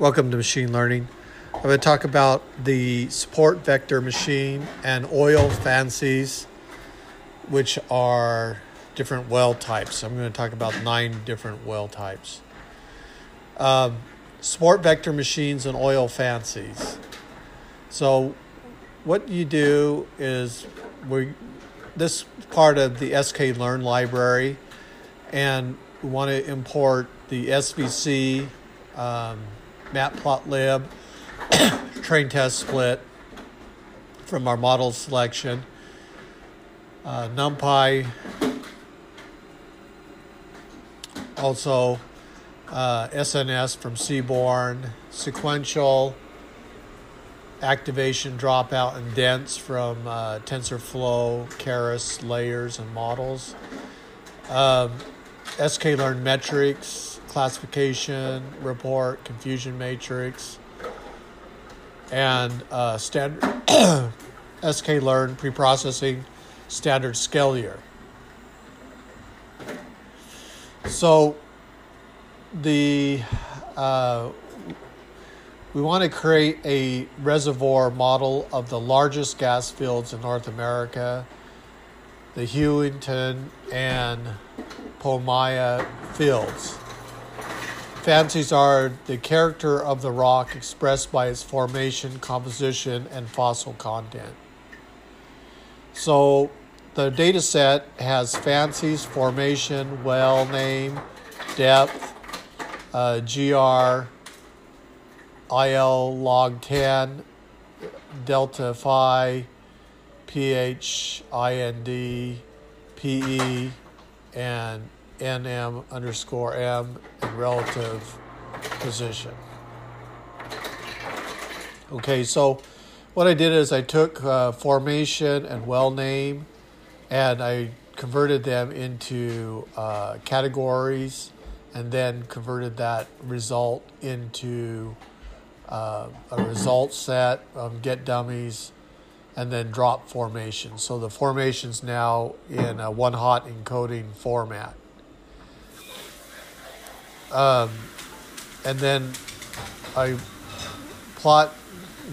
Welcome to machine learning. I'm going to talk about the support vector machine and oil facies, which are different well types. I'm going to talk about nine different well types. Um, support vector machines and oil facies. So, what you do is we this part of the sklearn library, and we want to import the SVC. Um, matplotlib, train test split from our model selection, uh, NumPy, also uh, SNS from Seaborn, sequential activation dropout and dense from uh, TensorFlow, Keras, layers, and models. Um, sklearn metrics, classification report, confusion matrix, and uh, standard sklearn preprocessing standard scaler. So the uh, we want to create a reservoir model of the largest gas fields in North America, the Hugoton and Panoma fields. Facies are the character of the rock expressed by its formation, composition, and fossil content. So the data set has facies, formation, well name, depth, uh, GR, IL log 10, delta phi, pH, IND, PE, and nm underscore m in relative position. Okay, so what I did is I took uh, formation and well name and I converted them into uh, categories and then converted that result into uh, a result set, um, get dummies, and then drop formation. So the formation's now in a one hot encoding format. Um, and then I plot,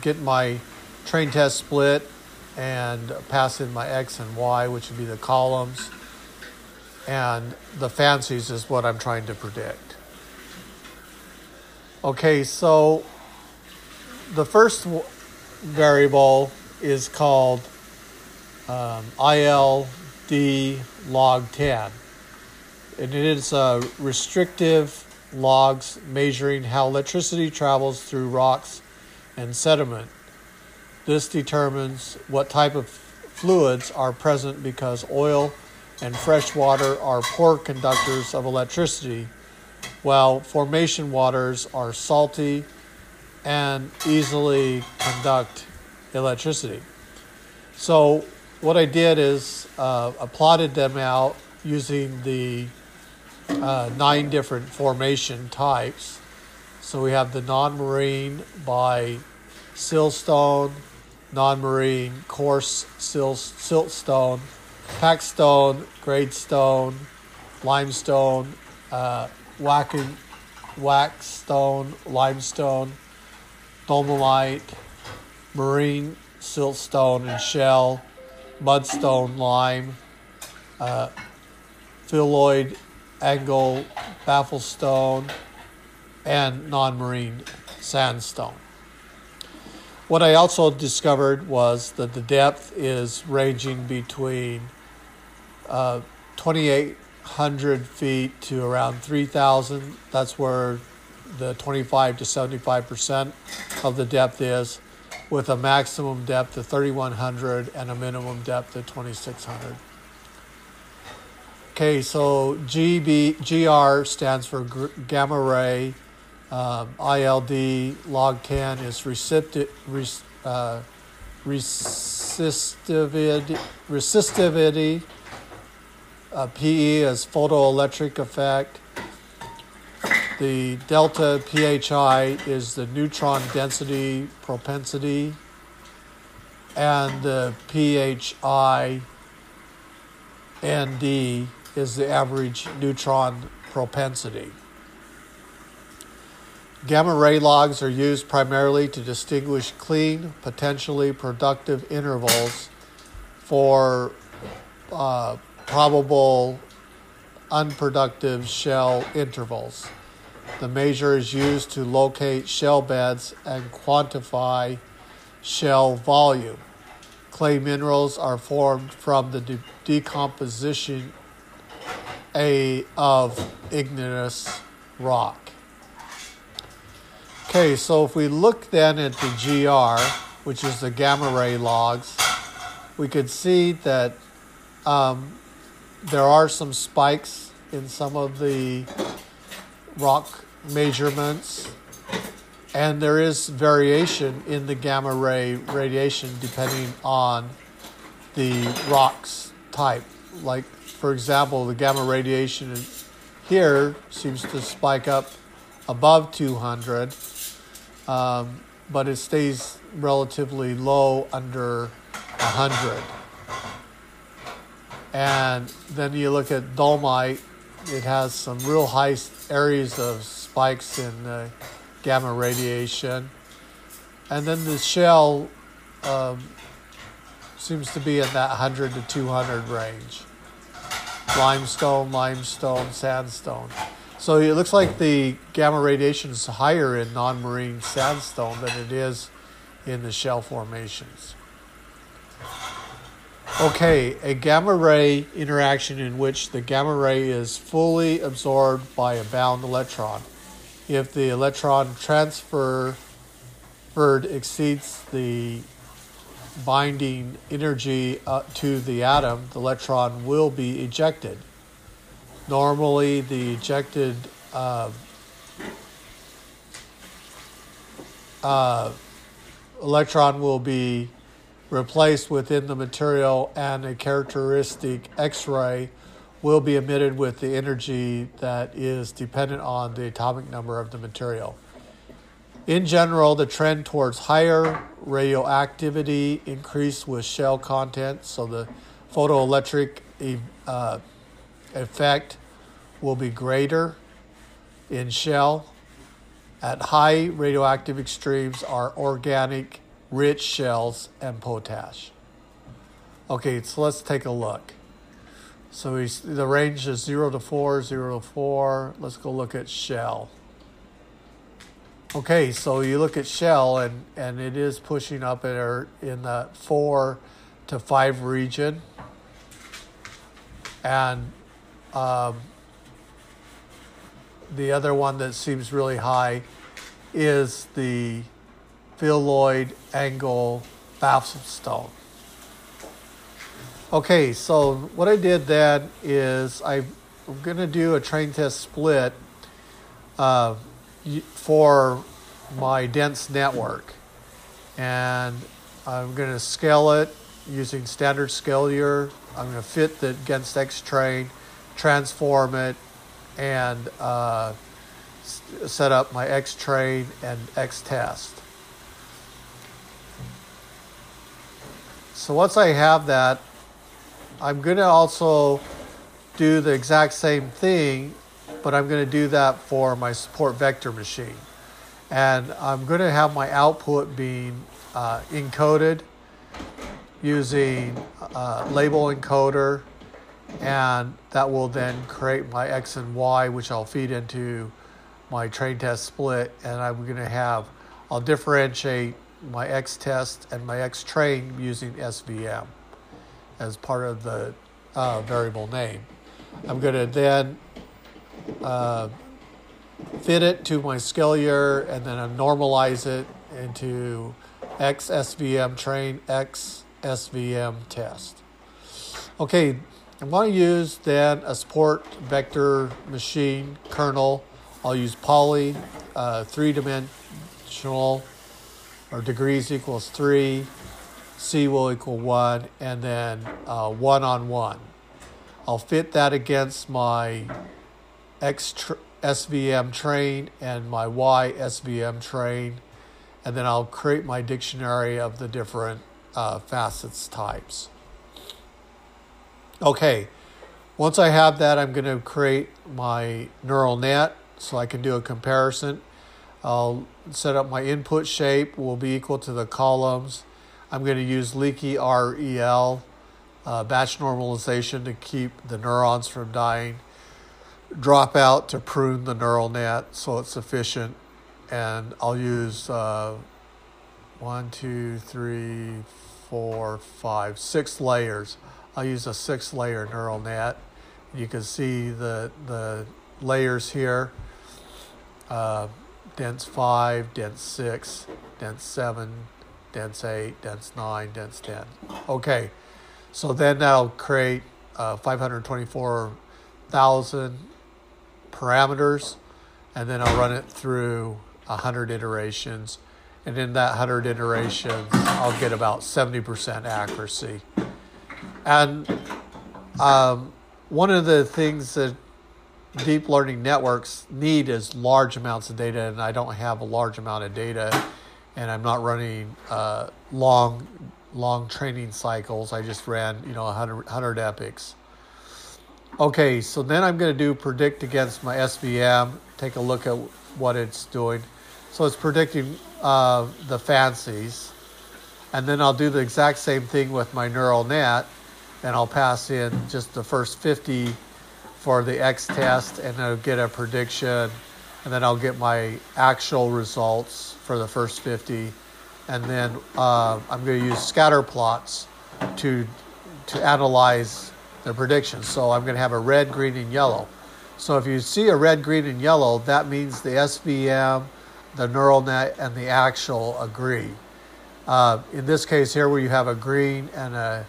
get my train test split, and pass in my x and y, which would be the columns. And the facies is what I'm trying to predict. Okay, so the first variable is called um, ILD log 10 and it is uh, restrictive logs measuring how electricity travels through rocks and sediment. This determines what type of fluids are present because oil and fresh water are poor conductors of electricity, while formation waters are salty and easily conduct electricity. So, what I did is uh, I plotted them out using the uh, nine different formation types. So we have the non marine by siltstone, non marine coarse sil- siltstone, packstone, grainstone, limestone, uh, whacking, wackestone, limestone, dolomite, marine siltstone and shell, mudstone, lime, uh, phylloid angle bafflestone, and non marine sandstone. What I also discovered was that the depth is ranging between uh, 2,800 feet to around 3,000. That's where the 25 to 75 percent of the depth is, with a maximum depth of 3,100 and a minimum depth of 2,600. Okay, so GB, GR stands for gamma ray. Um, ILD log 10 is uh, resistivity. resistivity. Uh, PE is photoelectric effect. The delta PHI is the neutron density propensity. And the PHI ND is the average neutron propensity. Gamma ray logs are used primarily to distinguish clean, potentially productive intervals for uh, probable unproductive shell intervals. The measure is used to locate shell beds and quantify shell volume. Clay minerals are formed from the de- decomposition a, of igneous rock. Okay, so if we look then at the GR, which is the gamma ray logs, we could see that um, there are some spikes in some of the rock measurements, and there is variation in the gamma ray radiation depending on the rock's type. Like, for example, the gamma radiation here seems to spike up above 200, um, but it stays relatively low under 100. And then you look at dolomite, it has some real high areas of spikes in uh, gamma radiation. And then the shell um, seems to be in that 100 to 200 range. Limestone, limestone, sandstone. So it looks like the gamma radiation is higher in non marine sandstone than it is in the shell formations. Okay, a gamma ray interaction in which the gamma ray is fully absorbed by a bound electron. If the electron transfer exceeds the binding energy uh, to the atom, the electron will be ejected. Normally, the ejected uh, uh, electron will be replaced within the material, and a characteristic X ray will be emitted with the energy that is dependent on the atomic number of the material. In general, the trend towards higher radioactivity increase with shell content, so the photoelectric uh, effect will be greater in shell. At high radioactive extremes are organic rich shells, and potash. Okay, so let's take a look. So the range is 0 to 4, 0 to 4. Let's go look at shell. Okay, so you look at shell and, and it is pushing up in, in the 4 to 5 region. And um, the other one that seems really high is the phylloid angle stone. Okay, so what I did then is I, am going to do a train test split uh, for my dense network. And I'm going to scale it using standard scaler. I'm going to fit the against X train, transform it, and uh, set up my X train and X test. So once I have that, I'm going to also do the exact same thing, but I'm going to do that for my support vector machine. And I'm going to have my output being uh, encoded using label encoder, and that will then create my X and Y, which I'll feed into my train test split, and I'm going to have, I'll differentiate my X test and my X train using SVM as part of the uh, variable name. I'm going to then uh, fit it to my scaler and then I normalize it into X SVM train, X SVM test. Okay, I'm going to use then a support vector machine kernel. I'll use poly, uh, three dimensional or degrees equals 3, C will equal 1, and then uh, 1 on 1. I'll fit that against my X SVM train and my Y SVM train, and then I'll create my dictionary of the different uh, facets types. Okay, once I have that, I'm going to create my neural net so I can do a comparison. I'll set up my input shape will be equal to the columns. I'm going to use leaky REL uh, batch normalization to keep the neurons from dying. Dropout to prune the neural net so it's efficient. And I'll use uh, one, two, three, four, five, six layers. I'll use a six layer neural net. You can see the, the layers here. Uh, dense 5, dense 6, dense 7, dense 8, dense 9, dense 10. Okay, so then that'll create uh, 524,000 parameters, and then I'll run it through 100 iterations. And in that 100 iterations, I'll get about 70% accuracy. And um, one of the things that deep learning networks need is large amounts of data, and I don't have a large amount of data, and I'm not running uh, long long training cycles. I just ran you know 100, 100 epochs. Okay, so then I'm going to do predict against my SVM. Take a look at what it's doing. So it's predicting uh, the facies, and then I'll do the exact same thing with my neural net, and I'll pass in just the first 50 for the X test and I'll get a prediction and then I'll get my actual results for the first 50 and then uh, I'm going to use scatter plots to to analyze the predictions. So I'm going to have a red, green, and yellow. So if you see a red, green, and yellow, that means the SVM, the neural net, and the actual agree. Uh, in this case here, where you have a green and a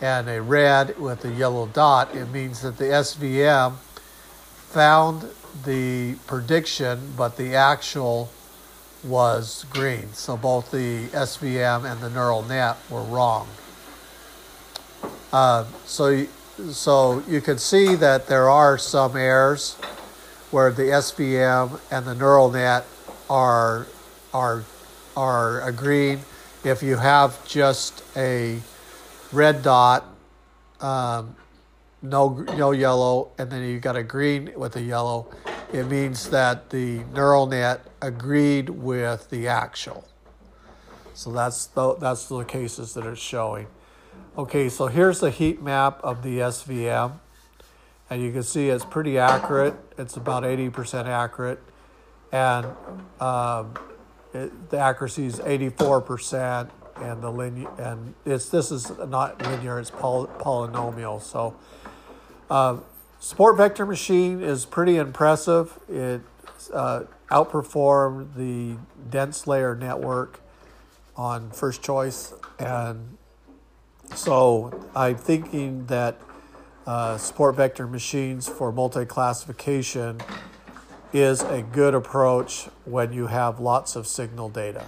and a red with a yellow dot, it means that the SVM found the prediction, but the actual was green. So both the SVM and the neural net were wrong. Uh, so, so you can see that there are some errors where the SVM and the neural net are are are agreeing. If you have just a red dot, um, no no yellow, and then you got a green with a yellow. It means that the neural net agreed with the actual. So that's the, that's the cases that it's showing. Okay, so here's the heat map of the SVM. And you can see it's pretty accurate. It's about 80% accurate. And um, it, the accuracy is 84% and the linear and it's this is not linear it's poly, polynomial so uh, support vector machine is pretty impressive it uh, outperformed the dense layer network on first choice and so i'm thinking that uh, support vector machines for multi-classification is a good approach when you have lots of signal data